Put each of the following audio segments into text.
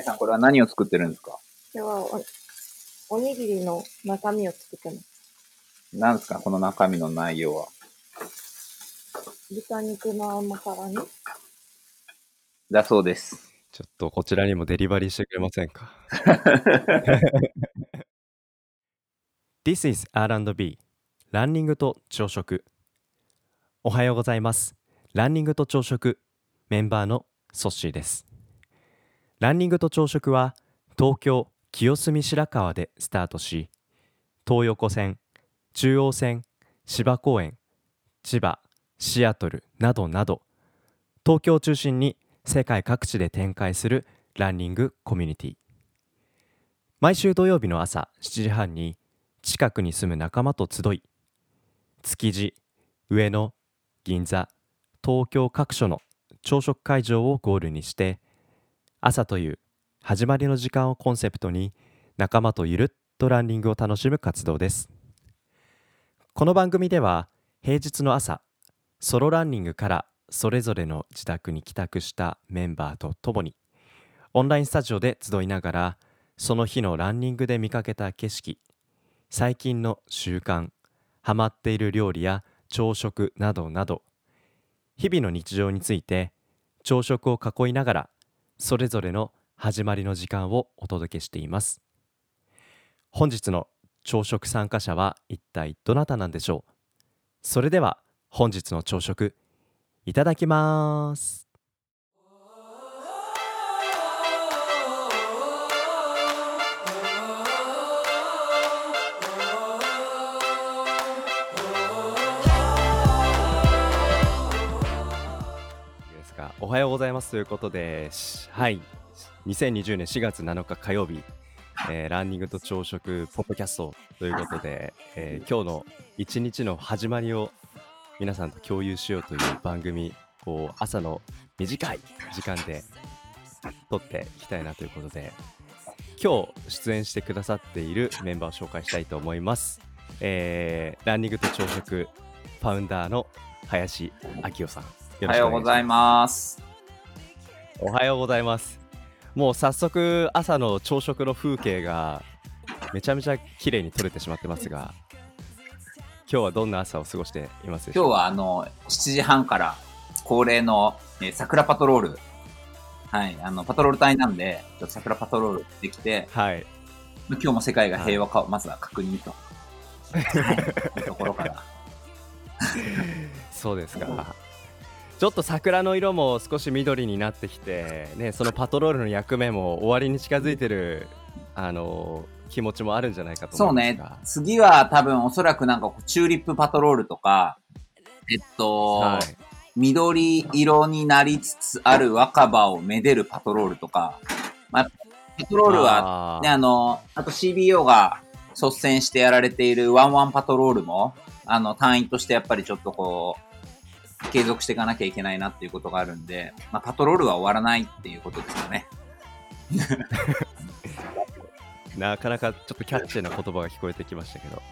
えさん、これは何を作ってるんですか？今日はおおにぎりの中身を作ってます。何ですか？この中身の内容は。豚肉の甘辛煮。だそうです。ちょっとこちらにもデリバリーしてくれませんか？This is R&B ランニングと朝食おはようございますランニングと朝食メンバーのソッシーですランニングと朝食は東京清澄白河でスタートし東横線中央線芝公園千葉シアトルなどなど東京を中心に世界各地で展開するランニングコミュニティ。毎週土曜日の朝7時半に近くに住む仲間と集い築地上野銀座東京各所の朝食会場をゴールにして朝という始まりの時間をコンセプトに仲間とゆるっとランニングを楽しむ活動です。この番組では平日の朝ソロランニングからそれぞれの自宅に帰宅したメンバーとともにオンラインスタジオで集いながらその日のランニングで見かけた景色最近の習慣ハマっている料理や朝食などなど日々の日常について朝食を囲いながらそれぞれの始まりの時間をお届けしています。本日の朝食参加者は一体どなたなんでしょう？それでは本日の朝食いただきます。はようございます。ということではい。2020年4月7日火曜日、えーランニングと朝食ポッドキャストということで、えー今日の一日の始まりを皆さんと共有しようという番組こう朝の短い時間で撮っていきたいなということで今日出演してくださっているメンバーを紹介したいと思います、えーランニングと朝食ファウンダーの林明夫さん。おはようございます。おはようございますもう早速朝の朝食の風景がめちゃめちゃ綺麗に撮れてしまってますが今日はどんな朝を過ごしていますでしょうか？今日はあの、7時半から恒例の、えー桜パトロール。はい、あの、パトロール隊なんで、ちょっと桜パトロールできて、はい今日も世界が平和かをまずは確認と。はい、ところから。そうですか。ちょっと桜の色も少し緑になってきて、ね、そのパトロールの役目も終わりに近づいてる、あの気持ちもあるんじゃないかとそうね。次は多分おそらくなんかチューリップパトロールとか、えっと、はい。緑色になりつつある若葉をめでるパトロールとか、まあ、パトロールは、ね、あの、あと CBO が率先してやられているワンワンパトロールも、あの、単位としてやっぱりちょっとこう、継続していかなきゃいけないなっていうことがあるんで、まあ、パトロールは終わらないっていうことですよね。なかなかちょっとキャッチーな言葉が聞こえてきましたけど。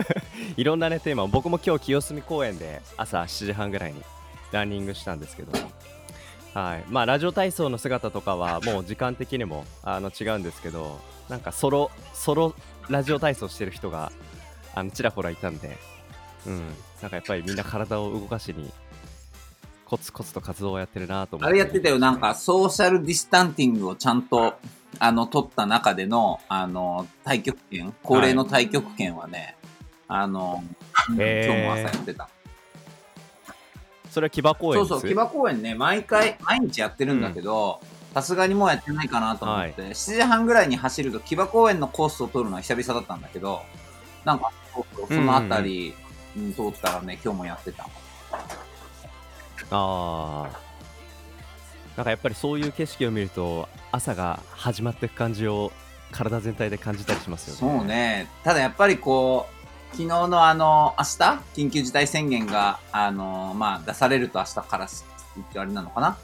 いろんなねテーマ僕も今日清澄公園で朝7時半ぐらいにランニングしたんですけど。はい。まあラジオ体操の姿とかはもう時間的にもあの違うんですけどなんかソロソロラジオ体操してる人があのちらほらいたんで。うん。なんかやっぱりみんな体を動かしにコツコツと活動をやってるなと思って。あれやってたよ、なんかソーシャルディスタンティングをちゃんと、あの、取った中での、あの、太極拳、恒例の太極拳はね、あの、うん今日も朝やってた。それは木場公園そうそう、木場公園ね、毎回、毎日やってるんだけど、さすがにもうやってないかなと思って、7時半ぐらいに走ると木場公園のコースを取るのは久々だったんだけど、なんか、そのあたり、うん通ったらね、今日もやってた。ああなんかやっぱりそういう景色を見ると朝が始まっていく感じを体全体で感じたりしますよね。そうね。ただやっぱりこう、昨日のあの、明日？緊急事態宣言が、あの、まあ、出されると明日からし、あれなのかな？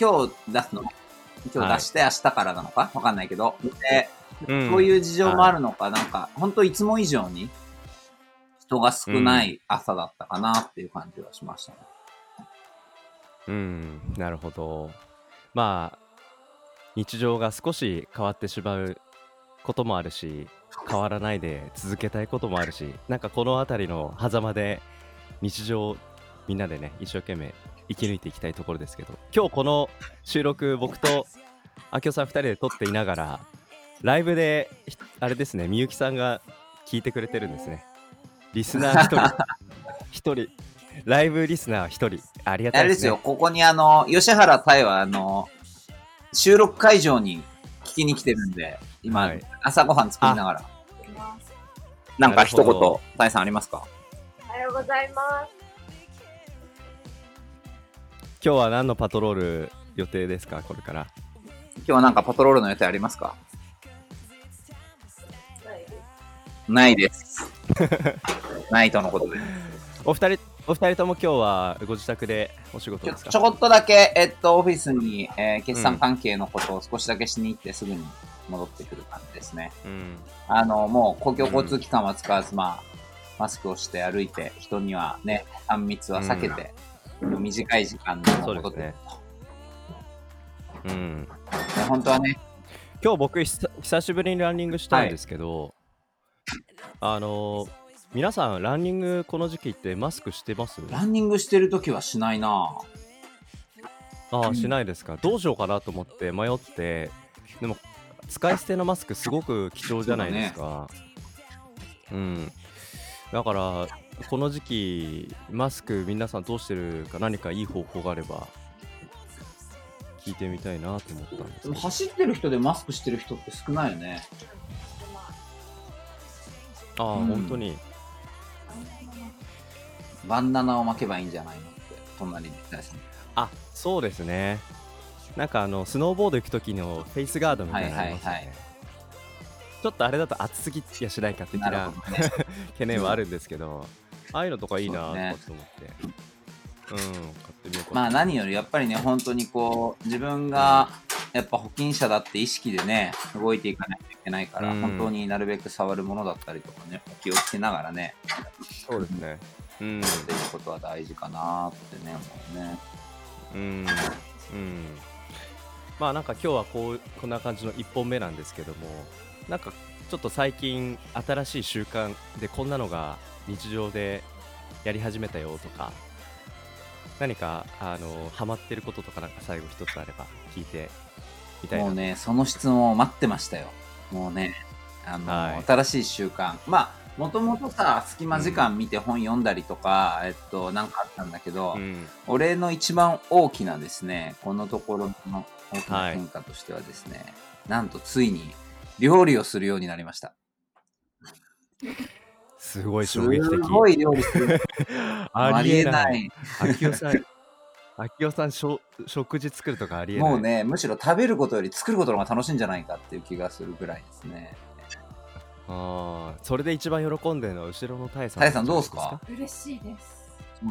今日出すの？今日出して明日からなのか？わかんないけど。で、うん。そういう事情もあるのか、なんか、本当いつも以上に人が少ない朝だったかなっていう感じはしましたね。うん、なるほど。まあ、日常が少し変わってしまうこともあるし変わらないで続けたいこともあるしなんかこの辺りの狭間で日常をみんなでね一生懸命生き抜いていきたいところですけど今日この収録僕と明夫さん2人で撮っていながらライブでひあれですねみゆきさんが聞いてくれてるんですね。リスナー1人。1人ライブリスナー1人ありがたいですねあれですよ、ここにあの、吉原太はあの、収録会場に聞きに来てるんで、今、はい朝ごはん作りながら。なんか一なるほど言、太さんありますか？おはようございます。今日は何のパトロール予定ですかこれから？今日はなんかパトロールの予定ありますか？ないです。ない とのことで。お二人お二人とも今日はご自宅でお仕事ですか？ちょこっとだけ、えっと、オフィスに、えー決算関係のことを少しだけしに行ってすぐに戻ってくる感じですね。うん。あの、もう公共交通機関は使わず、まあ、マスクをして歩いて、人にはね、3密は避けて、短い時間で。そう戻ってくるですね。うん。と。ね本当はね、今日僕久久しぶりにランニングしたんですけど、あの皆さんランニングこの時期ってマスクしてます？ランニングしてるときはしないな。ああうん。しないですか。どうしようかなと思って迷って。でも使い捨てのマスクすごく貴重じゃないですか。うん。だからこの時期マスク皆さんどうしてるか何かいい方法があれば聞いてみたいなと思ったんですでも走ってる人でマスクしてる人って少ないよね。ああ、うん。本当にバンダナを巻けばいいんじゃないのって、隣に大さんあそうですね。なんかあのスノーボード行く時のフェイスガードみたいなのありますよね、はいはいはちょっとあれだと暑すぎやしないか的なるなね。懸念はあるんですけど、ああいうのとかいいなと思って、うん買ってみようかな。まあ何よりやっぱりね、本当にこう、自分がやっぱ保険者だって意識でね、動いていかないといけないから、うん。本当になるべく触るものだったりとかね、気をつけながらね、そうですね。うん。やっていくことは大事かなってね、思うね。うん。うん。まあなんか今日はこうこんな感じの1本目なんですけどもなんかちょっと最近新しい習慣でこんなのが日常でやり始めたよとか何かあのハマってることとかなんか最後一つあれば聞いてみたいなもうね、その質問を待ってましたよ。もうね、あの、はい新しい習慣。まあ、もともとさ、隙間時間見て本読んだりとか、えっと、なんかあったんだけど、うん俺の一番大きなですね、このところの大きな変化としてはですね、なんとついに料理をするようになりました。すごいす衝撃的ごい料理する。ありえないい。秋代さん秋代さんしょ食事作るとかありえない。もうね、むしろ食べることより作ることの方が楽しいんじゃないかっていう気がするぐらいですね。ああそれで一番喜んでるのは後ろのタイさん。タイさんどうですか？嬉しいです。う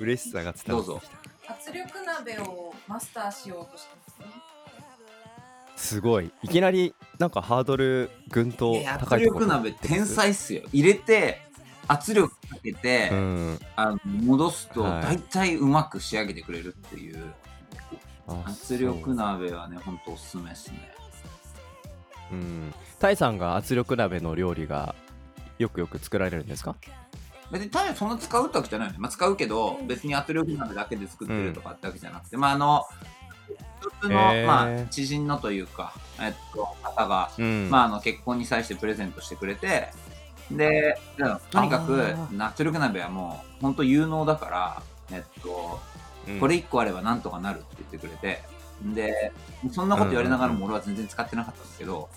嬉しさが伝わってきた。圧力鍋をマスターしようとしてますね。すごい。いきなりなんかハードルぐんといや圧高いところ力鍋天才っすよ。入れて、圧力かけて、うん。あの戻すとはい。大体うまく仕上げてくれるっていう、あ圧力鍋はねほんとおすすめですね。そううん。タイさんが圧力鍋の料理がよくよく作られるんですか？別にタイそんな使うってわけじゃないよね、まあ、使うけど別に圧力鍋だけで作ってるとかってわけじゃなくて、まああの普通の、へー。まあ、知人のというか、えっと、方が、うん。まあ、あの結婚に際してプレゼントしてくれてでとにかくあ圧力鍋はもう本当有能だから、えっと、うん。これ1個あればなんとかなるって言ってくれて、で、そんなこと言われながらも俺は全然使ってなかったんですけど、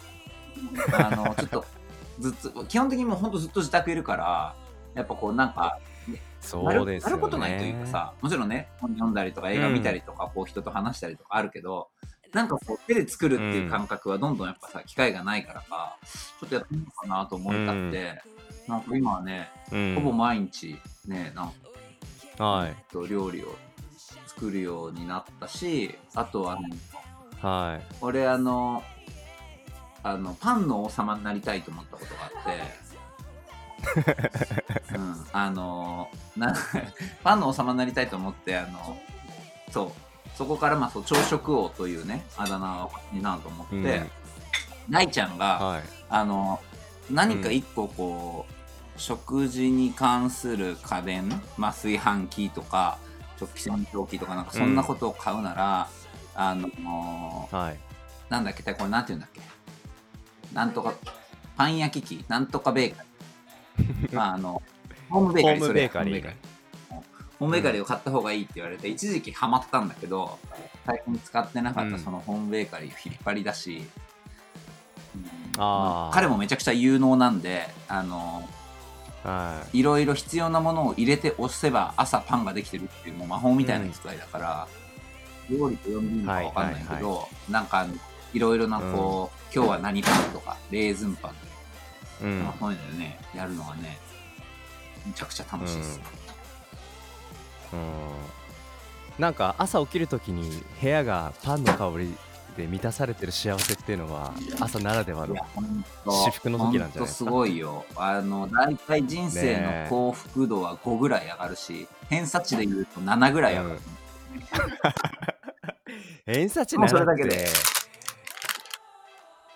あの、ちょっと、ずっと、基本的にもうほんとずっと自宅いるから、やっぱこうなんか、そうですよね。やることないというかさ、もちろんね、本読んだりとか映画見たりとか、こう人と話したりとかあるけど、なんかこう手で作るっていう感覚はどんどんやっぱさ、機会がないからか、ちょっとやってみようかなと思い立って、なんか今はね、うん。ほぼ毎日ね、なんかはい。と料理を作るようになったしあとはねはい。俺あのあのパンの王様になりたいと思ったことがあって、うん、あのなパンの王様になりたいと思ってあのそうそこからまあそう朝食王というねあだ名になると思って、うん。ないちゃんが、はい。あの何か一個こう、食事に関する家電、まあ、炊飯器とか食器洗浄機とかなんかそんなことを買うなら、あのはい。なんだっけこれなんて言うんだっけ？なんとかパン焼き器なんとかベーカリー。まああのホームベーカリーホームベーカリーホームベーカリーを買った方がいいって言われて、一時期ハマったんだけど最近使ってなかっうんたそのホームベーカリーを引っ張り出し、うん。あー。彼もめちゃくちゃ有能なんであのはい。ろいろ必要なものを入れて押せば朝パンができてるっていうもう魔法みたいな機械だから、料理と呼んでいいのかわかんないけど、はいなんかいろいろなこう、今日は何パンとかレーズンパンとか、うん。まあそういうのでねやるのがねめちゃくちゃ楽しいです、うんなんか朝起きるときに部屋がパンの香りで満たされてる幸せっていうのは朝ならではの至福の時なんじゃないですかすごいよ。あの大体人生の幸福度は5ぐらい上がるし、偏差値で言うと7ぐらい上がる、偏差値もうそれ7っだけで。て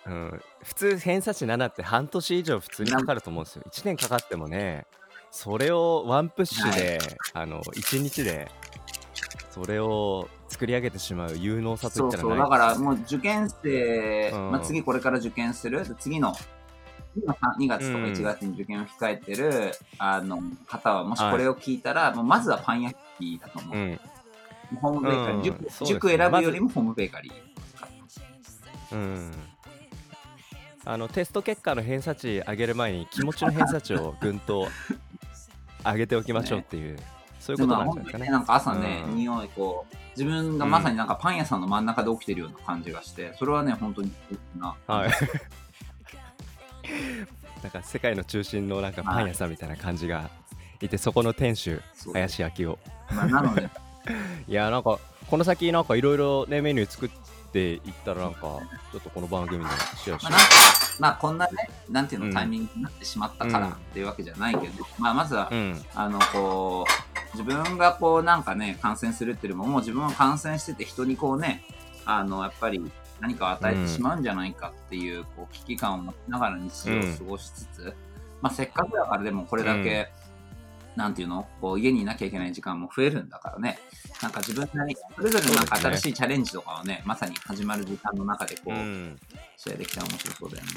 うん、普通偏差値7って半年以上普通にかかると思うんですよ。1年かかってもねそれをワンプッシュで、あの1日でそれを作り上げてしまう有能さといったらない。そうだからもう受験生、うん。まあ、次これから受験する。次の今2月とかうん。1月に受験を控えてる、あの方はもしこれを聞いたら、もうまずはパン焼きだと思う、うん。ホームベーカリー、うん。塾ね。塾選ぶよりもホームベーカリー、うん。あのテスト結果の偏差値上げる前に気持ちの偏差値をぐんと上げておきましょうっていう、そういうことなんですかね。なんか朝ね、うん匂いこう自分がまさになんかパン屋さんの真ん中で起きてるような感じがしてそれはね本当になはい。なんか世界の中心のなんかパン屋さんみたいな感じがいて、そこの店主林明夫。まあなのでいやなんかこの先なんかいろいろねメニュー作っていったらなんかちょっとこの番組でシェアしまあ、なんかまあこんなねなんていううん。のタイミングになってしまったからうんっていうわけじゃないけど、まあまずは、うん。あのこう自分がこうなんかね感染するっていうよりももう自分は感染してて人にこうねあのやっぱり何かを与えてしまうんじゃないかっていう,、こう危機感を持ちながら日常を過ごしつつ、まあせっかくだからでもこれだけ、なんていうの？こう家にいなきゃいけない時間も増えるんだからね。なんか自分なりにそれぞれなんか新しいチャレンジとかをねまさに始まる時間の中でこう、うん。シェアできたら面白そうだよね。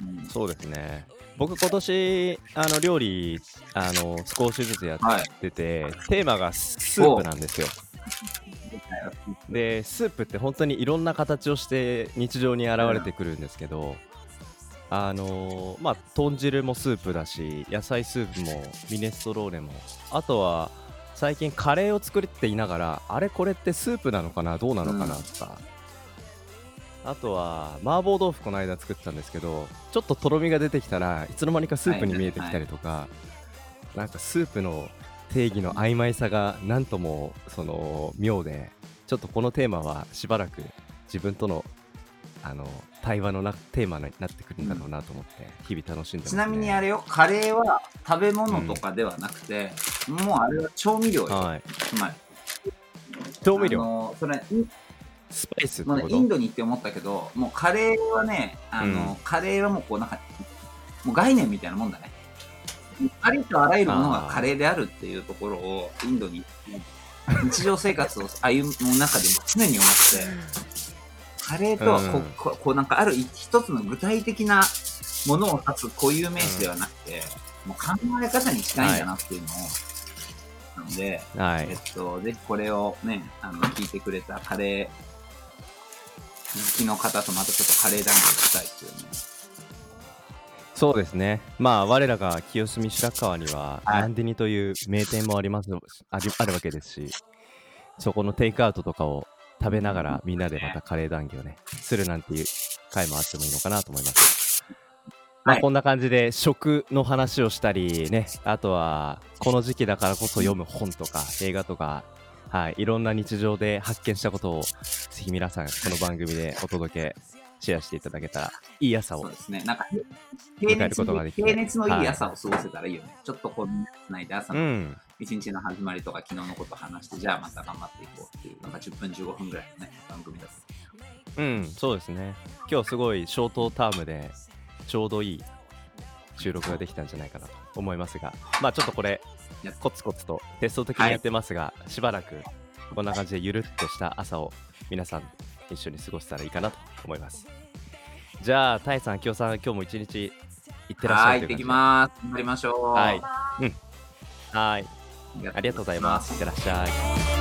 うん。そうですね。僕今年あの料理あの少しずつやっはい。てて、テーマがスープなんですよ。でスープって本当にいろんな形をして日常に現れてくるんですけど、あのーまあ豚汁もスープだし野菜スープもミネストローネもあとは最近カレーを作っていながらあれこれってスープなのかなどうなのかなうん。とか、あとは麻婆豆腐この間作ってたんですけどちょっととろみが出てきたらいつの間にかスープに見えてきたりとか、なんかスープの定義の曖昧さがなんともその妙でちょっとこのテーマはしばらく自分とのあの対話のなテーマになってくるんだろうなと思って日々楽しんでます、ね、ちなみにあれよ、カレーは食べ物とかではなくて、もうあれは調味料よ。はい。つまり。調味料。あのそれ、インスパイスね、インドに行って思ったけど、もうカレーはね、あの、うん。カレーはもうこうなんか、もう概念みたいなもんだね。ありとあらゆるものがカレーであるっていうところをインドに日常生活を歩む中でも常に思って、カレーとはこ,、うんここうなんかある一つの具体的なものを指す固有名詞ではなくて、もう考え方に近いんだなっていうのを、なので、はいえっと、ぜひこれをね、あの、聞いてくれたカレー好きの方とまたちょっとカレー談義したいですよね。そうですね。まあ我らが清澄白河にははい。ナンディニという名店もありますありあるわけですしそこのテイクアウトとかを食べながらみんなでまたカレー談義をねするなんていう回もあってもいいのかなと思います。まあ、はいこんな感じで食の話をしたりねあとはこの時期だからこそ読む本とか映画とかはいいろんな日常で発見したことをぜひ皆さんこの番組でお届けシェアしていただけたらいい朝をそうですね。なんか、平熱ことができて平熱のいい朝を過ごせたらいいよね。ちょっとこう、みんなつないで朝のうん一日の始まりとか昨日のこと話して、じゃあまた頑張っていこうっていう、なんか10分15分ぐらいのね、番組だと。うん、そうですね。今日すごいショートタームでちょうどいい収録ができたんじゃないかなと思いますが、まあちょっとこれ コツコツとテスト的にやってますが、しばらくこんな感じでゆるっとした朝を皆さん一緒に過ごせたらいいかなと思います。じゃあ、タイさん、きょうさん、今日も一日行ってらっしゃはいい、行ってきます。頑張りましょう。はいあーはい。ありがとうございます。いってらっしゃい。